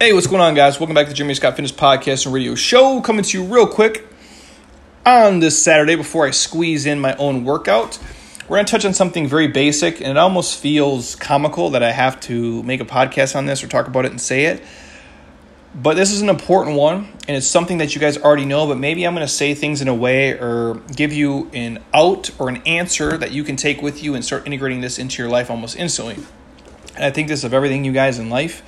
Hey, what's going on, guys? Welcome back to the Jeremy Scott Fitness Podcast and Radio Show. Coming to you real quick on this Saturday before I squeeze in my own workout. We're going to touch on something very basic, and it almost feels comical that I have to make a podcast on this or talk about it and say it. But this is an important one, and it's something that you guys already know, but maybe I'm going to say things in a way or give you an out or an answer that you can take with you and start integrating this into your life almost instantly. And I think this of everything you guys in life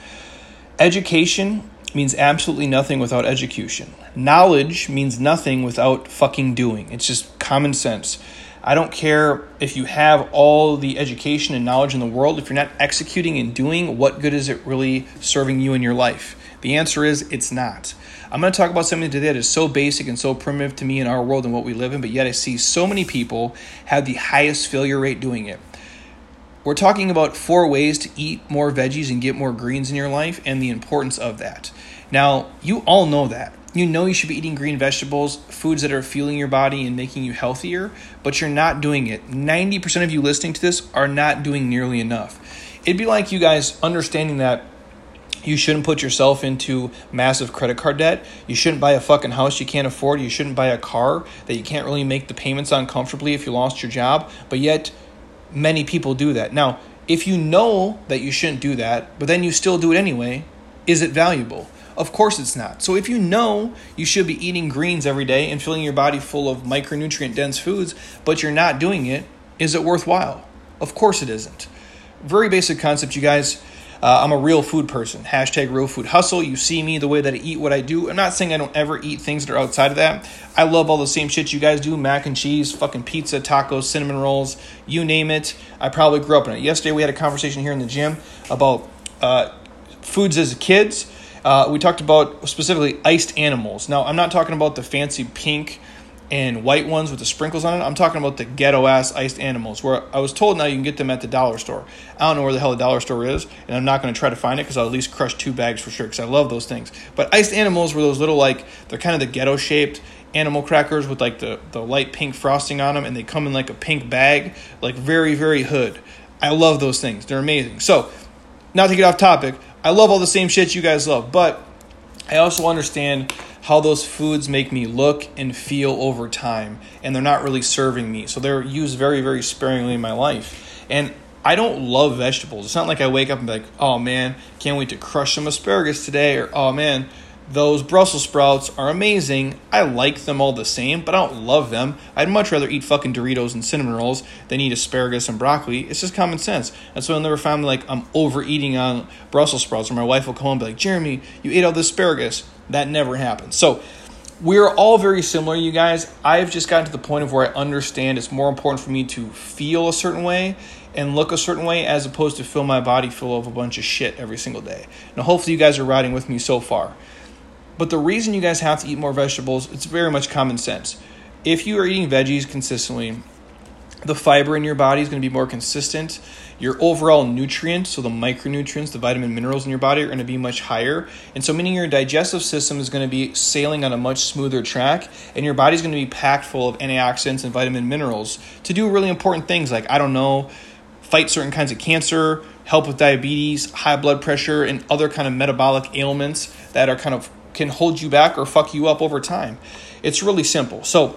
Education means absolutely nothing without execution. Knowledge means nothing without fucking doing. It's just common sense. I don't care if you have all the education and knowledge in the world, if you're not executing and doing, what good is it really serving you in your life? The answer is it's not. I'm going to talk about something today that is so basic and so primitive to me in our world and what we live in, but yet I see so many people have the highest failure rate doing it. We're talking about four ways to eat more veggies and get more greens in your life and the importance of that. Now, you all know that. You know you should be eating green vegetables, foods that are fueling your body and making you healthier, but you're not doing it. 90% of you listening to this are not doing nearly enough. It'd be like you guys understanding that you shouldn't put yourself into massive credit card debt. You shouldn't buy a fucking house you can't afford. You shouldn't buy a car that you can't really make the payments on comfortably if you lost your job. But yet, many people do that. Now, if you know that you shouldn't do that, but then you still do it anyway, is it valuable? Of course it's not. So if you know you should be eating greens every day and filling your body full of micronutrient dense foods, but you're not doing it, is it worthwhile? Of course it isn't. Very basic concept, you guys. Uh, I'm a real food person. Hashtag real food hustle. You see me the way that I eat what I do. I'm not saying I don't ever eat things that are outside of that. I love all the same shit you guys do mac and cheese, fucking pizza, tacos, cinnamon rolls, you name it. I probably grew up in it. Yesterday we had a conversation here in the gym about uh, foods as kids. Uh, we talked about specifically iced animals. Now, I'm not talking about the fancy pink and white ones with the sprinkles on it. I'm talking about the ghetto ass iced animals where I was told now you can get them at the dollar store. I don't know where the hell the dollar store is, and I'm not going to try to find it because I'll at least crush two bags for sure because I love those things. But iced animals were those little like they're kind of the ghetto shaped animal crackers with like the, the light pink frosting on them and they come in like a pink bag, like very, very hood. I love those things. They're amazing. So, not to get off topic, I love all the same shit you guys love, but I also understand how those foods make me look and feel over time, and they're not really serving me. So they're used very, very sparingly in my life. And I don't love vegetables. It's not like I wake up and be like, oh man, can't wait to crush some asparagus today, or oh man, those Brussels sprouts are amazing. I like them all the same, but I don't love them. I'd much rather eat fucking Doritos and cinnamon rolls than eat asparagus and broccoli. It's just common sense. And so I'll never find like I'm overeating on Brussels sprouts, or my wife will come home and be like, Jeremy, you ate all this asparagus. That never happens. So we're all very similar, you guys. I've just gotten to the point of where I understand it's more important for me to feel a certain way and look a certain way as opposed to fill my body full of a bunch of shit every single day. Now, hopefully, you guys are riding with me so far. But the reason you guys have to eat more vegetables, it's very much common sense. If you are eating veggies consistently, the fiber in your body is going to be more consistent. Your overall nutrients, so the micronutrients, the vitamin minerals in your body, are going to be much higher. And so, meaning your digestive system is going to be sailing on a much smoother track, and your body's going to be packed full of antioxidants and vitamin minerals to do really important things like, I don't know, fight certain kinds of cancer, help with diabetes, high blood pressure, and other kind of metabolic ailments that are kind of can hold you back or fuck you up over time. It's really simple. So,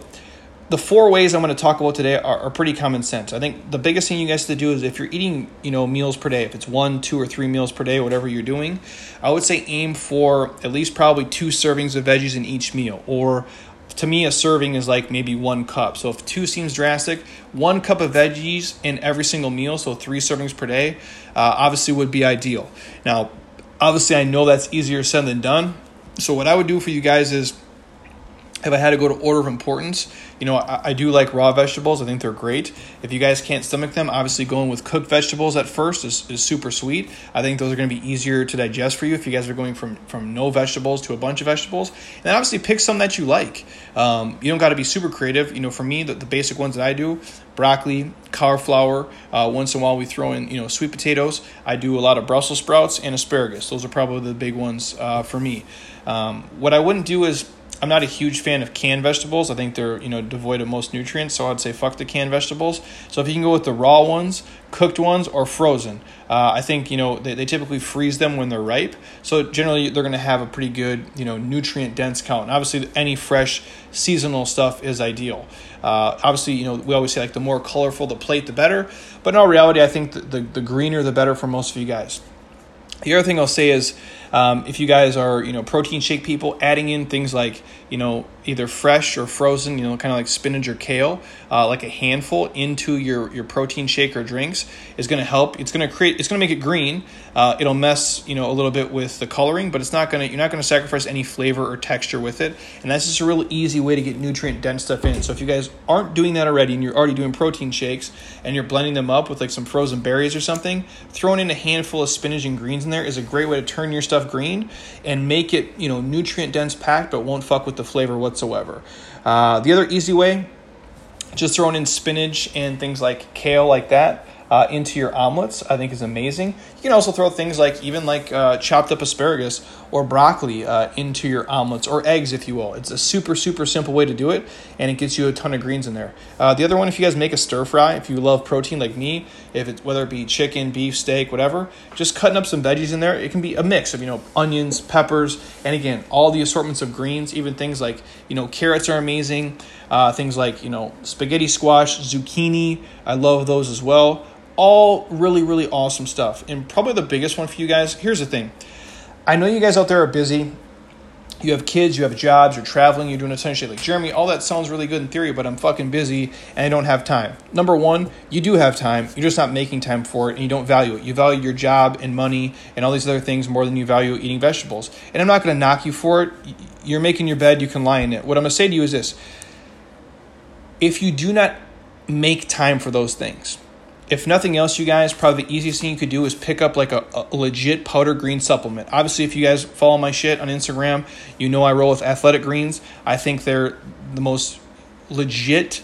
the four ways I'm going to talk about today are, are, pretty common sense. I think the biggest thing you guys to do is if you're eating, you know, meals per day, if it's one, two, or three meals per day, whatever you're doing, I would say aim for at least probably two servings of veggies in each meal. Or to me, a serving is like maybe one cup. So if two seems drastic, one cup of veggies in every single meal, so three servings per day, uh, obviously would be ideal. Now, obviously, I know that's easier said than done. So what I would do for you guys is if I had to go to order of importance, you know, I, I, do like raw vegetables. I think they're great. If you guys can't stomach them, obviously going with cooked vegetables at first is, is super sweet. I think those are going to be easier to digest for you if you guys are going from, from no vegetables to a bunch of vegetables. And then obviously pick some that you like. Um, you don't got to be super creative. You know, for me, the, the basic ones that I do, broccoli, cauliflower. Uh, once in a while, we throw in you know sweet potatoes. I do a lot of Brussels sprouts and asparagus. Those are probably the big ones uh, for me. Um, what I wouldn't do is I'm not a huge fan of canned vegetables. I think they're you know devoid of most nutrients, so I'd say fuck the canned vegetables. So if you can go with the raw ones, cooked ones, or frozen, uh, I think you know they, they typically freeze them when they're ripe. So generally they're going to have a pretty good you know nutrient dense count. And obviously any fresh seasonal stuff is ideal. Uh, obviously you know we always say like the more colorful the plate the better, but in all reality I think the, the, the greener the better for most of you guys. The other thing I'll say is um, if you guys are, you know, protein shake people, adding in things like, you know, either fresh or frozen, you know, kind of like spinach or kale, uh, like a handful into your, your protein shake or drinks is going to help. It's going to create, it's going to make it green. Uh, it'll mess, you know, a little bit with the coloring, but it's not going to, you're not going to sacrifice any flavor or texture with it. And that's just a real easy way to get nutrient dense stuff in. So if you guys aren't doing that already and you're already doing protein shakes and you're blending them up with like some frozen berries or something, throwing in a handful of spinach and greens in there is a great way to turn your stuff green and make it, you know, nutrient dense packed, but won't fuck with the flavor whatsoever. Uh, the other easy way, just throwing in spinach and things like kale like that uh, into your omelets, I think is amazing. You can also throw things like even like uh, chopped up asparagus or broccoli uh, into your omelets or eggs, if you will. It's a super super simple way to do it, and it gets you a ton of greens in there. Uh, the other one, if you guys make a stir fry, if you love protein like me, if it's whether it be chicken, beef, steak, whatever, just cutting up some veggies in there. It can be a mix of you know onions, peppers, and again all the assortments of greens. Even things like you know carrots are amazing. Uh, things like you know spaghetti squash, zucchini. I love those as well all really, really awesome stuff. And probably the biggest one for you guys here's the thing I know you guys out there are busy. You have kids, you have jobs, you're traveling, you're doing a ton of shit. Like, Jeremy, all that sounds really good in theory, but I'm fucking busy and I don't have time. Number one, you do have time. You're just not making time for it and you don't value it. You value your job and money and all these other things more than you value eating vegetables. And I'm not going to knock you for it. You're making your bed, you can lie in it. What I'm going to say to you is this if you do not make time for those things, if nothing else, you guys, probably the easiest thing you could do is pick up like a, a, legit powder green supplement. Obviously, if you guys follow my shit on Instagram, you know I roll with athletic greens. I think they're the most legit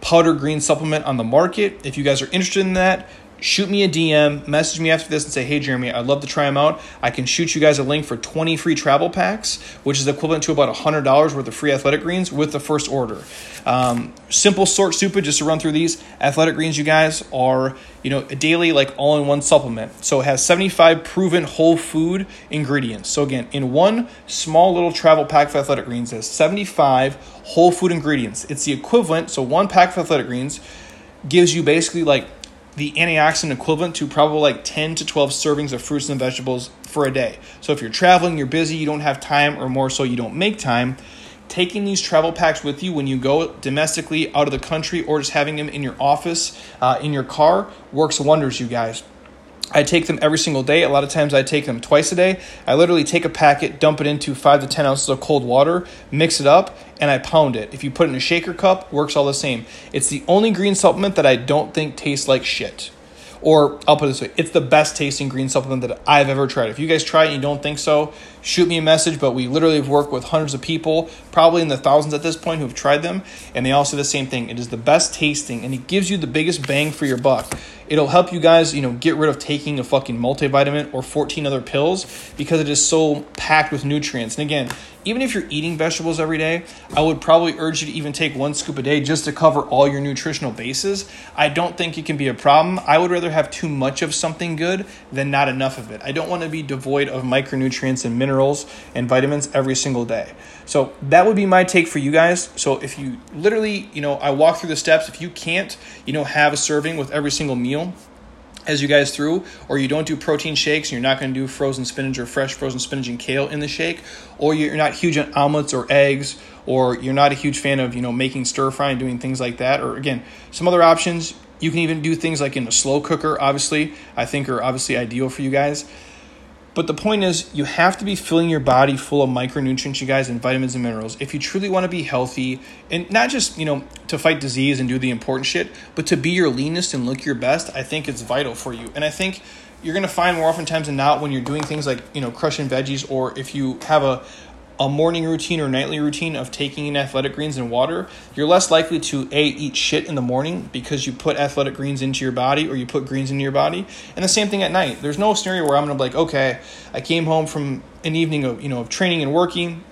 powder green supplement on the market. If you guys are interested in that, shoot me a DM, message me after this and say, hey, Jeremy, I'd love to try them out. I can shoot you guys a link for 20 free travel packs, which is equivalent to about $100 worth of free athletic greens with the first order. Um, simple sort stupid, just to run through these. Athletic greens, you guys, are you know a daily like all-in-one supplement. So it has 75 proven whole food ingredients. So again, in one small little travel pack of athletic greens, there's 75 whole food ingredients. It's the equivalent. So one pack of athletic greens gives you basically like the antioxidant equivalent to probably like 10 to 12 servings of fruits and vegetables for a day. So if you're traveling, you're busy, you don't have time, or more so, you don't make time, taking these travel packs with you when you go domestically out of the country or just having them in your office, uh, in your car, works wonders, you guys. I take them every single day. A lot of times I take them twice a day. I literally take a packet, dump it into five to 10 ounces of cold water, mix it up, and I pound it. If you put it in a shaker cup, works all the same. It's the only green supplement that I don't think tastes like shit. Or I'll put it this way, it's the best tasting green supplement that I've ever tried. If you guys try it and you don't think so, shoot me a message. But we literally have worked with hundreds of people, probably in the thousands at this point, who have tried them, and they all say the same thing. It is the best tasting, and it gives you the biggest bang for your buck. It'll help you guys, you know, get rid of taking a fucking multivitamin or 14 other pills because it is so packed with nutrients. And again, even if you're eating vegetables every day, I would probably urge you to even take one scoop a day just to cover all your nutritional bases. I don't think it can be a problem. I would rather have too much of something good than not enough of it. I don't want to be devoid of micronutrients and minerals and vitamins every single day. So that would be my take for you guys. So if you literally, you know, I walk through the steps, if you can't, you know, have a serving with every single meal, as you guys through, or you don't do protein shakes, and you're not going to do frozen spinach or fresh frozen spinach and kale in the shake, or you're not huge on omelets or eggs, or you're not a huge fan of you know making stir fry and doing things like that, or again some other options. You can even do things like in a slow cooker. Obviously, I think are obviously ideal for you guys. But the point is, you have to be filling your body full of micronutrients, you guys, and vitamins and minerals if you truly want to be healthy and not just, you know, to fight disease and do the important shit, but to be your leanest and look your best. I think it's vital for you. And I think you're going to find more oftentimes than not when you're doing things like, you know, crushing veggies or if you have a, a morning routine or nightly routine of taking in athletic greens and water, you're less likely to a eat shit in the morning because you put athletic greens into your body or you put greens into your body. And the same thing at night. There's no scenario where I'm gonna be like, okay, I came home from an evening of you know of training and working.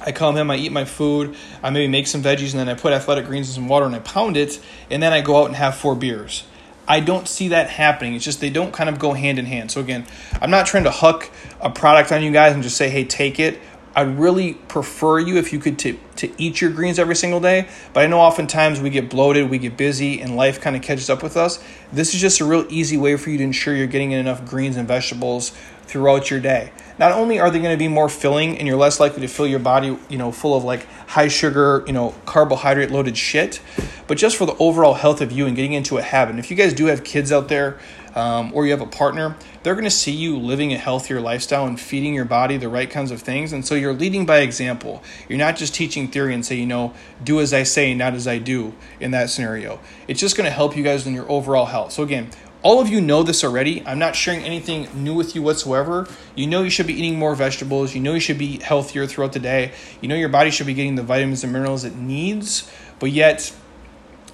I come in, I eat my food, I maybe make some veggies, and then I put athletic greens in some water and I pound it, and then I go out and have four beers. I don't see that happening. It's just they don't kind of go hand in hand. So again, I'm not trying to huck a product on you guys and just say, hey, take it. I'd really prefer you if you could to, to eat your greens every single day. But I know oftentimes we get bloated, we get busy, and life kind of catches up with us. This is just a real easy way for you to ensure you're getting enough greens and vegetables throughout your day. Not only are they going to be more filling and you're less likely to fill your body, you know, full of like high sugar, you know, carbohydrate loaded shit, but just for the overall health of you and getting into a habit. And if you guys do have kids out there um, or you have a partner, they're going to see you living a healthier lifestyle and feeding your body the right kinds of things. And so you're leading by example. You're not just teaching theory and say, you know, do as I say, not as I do in that scenario. It's just going to help you guys in your overall health. So again, all of you know this already. I'm not sharing anything new with you whatsoever. You know you should be eating more vegetables. You know you should be healthier throughout the day. You know your body should be getting the vitamins and minerals it needs, but yet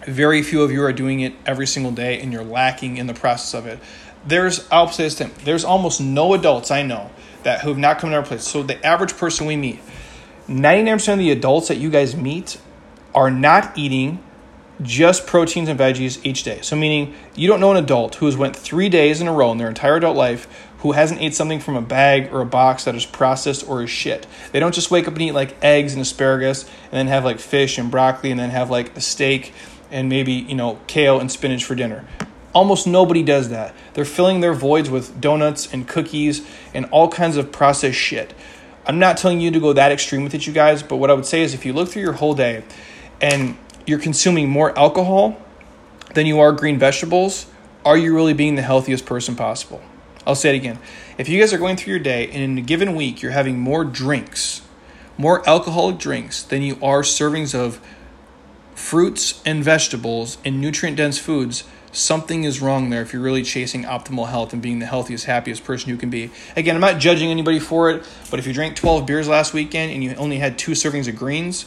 very few of you are doing it every single day and you're lacking in the process of it. There's, I'll say this there's almost no adults I know that who have not come to our place. So the average person we meet, 99% of the adults that you guys meet are not eating just proteins and veggies each day. So meaning you don't know an adult who has went three days in a row in their entire adult life who hasn't ate something from a bag or a box that is processed or is shit. They don't just wake up and eat like eggs and asparagus and then have like fish and broccoli and then have like a steak and maybe, you know, kale and spinach for dinner. Almost nobody does that. They're filling their voids with donuts and cookies and all kinds of processed shit. I'm not telling you to go that extreme with it, you guys, but what I would say is if you look through your whole day and you're consuming more alcohol than you are green vegetables, are you really being the healthiest person possible? I'll say it again. If you guys are going through your day and in a given week you're having more drinks, more alcoholic drinks than you are servings of fruits and vegetables and nutrient dense foods, something is wrong there if you're really chasing optimal health and being the healthiest, happiest person you can be. Again, I'm not judging anybody for it, but if you drank 12 beers last weekend and you only had two servings of greens,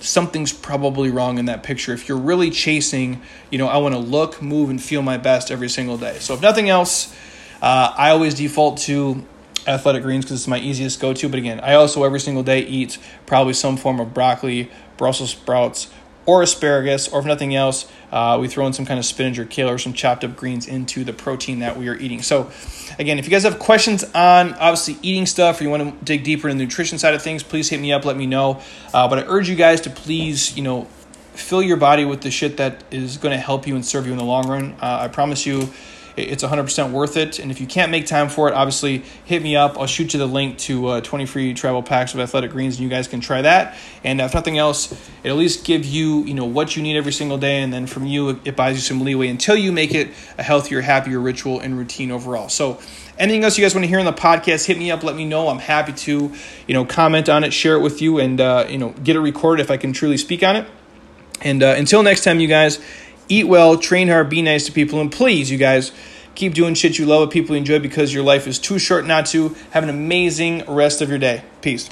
something's probably wrong in that picture. If you're really chasing you know i want to look move and feel my best every single day. So if nothing else uh, i always default to athletic greens because it's my easiest go-to. But again i also every single day eat probably some form of broccoli brussels sprouts or asparagus, or if nothing else, uh, we throw in some kind of spinach or kale or some chopped up greens into the protein that we are eating. So, again, if you guys have questions on obviously eating stuff or you want to dig deeper in the nutrition side of things, please hit me up, let me know. Uh, but I urge you guys to please, you know, fill your body with the shit that is going to help you and serve you in the long run. Uh, I promise you it's 100% worth it. And if you can't make time for it, obviously hit me up. I'll shoot you the link to uh, 20 free travel packs of athletic greens, and you guys can try that. And if nothing else, it at least give you you know what you need every single day, and then from you, it buys you some leeway until you make it a healthier, happier ritual and routine overall. So. Anything else you guys want to hear on the podcast? Hit me up. Let me know. I'm happy to, you know, comment on it, share it with you, and uh, you know, get it recorded if I can truly speak on it. And uh, until next time, you guys, eat well, train hard, be nice to people, and please, you guys, Keep doing shit you love with people you enjoy because your life is too short not to. Have an amazing rest of your day. Peace.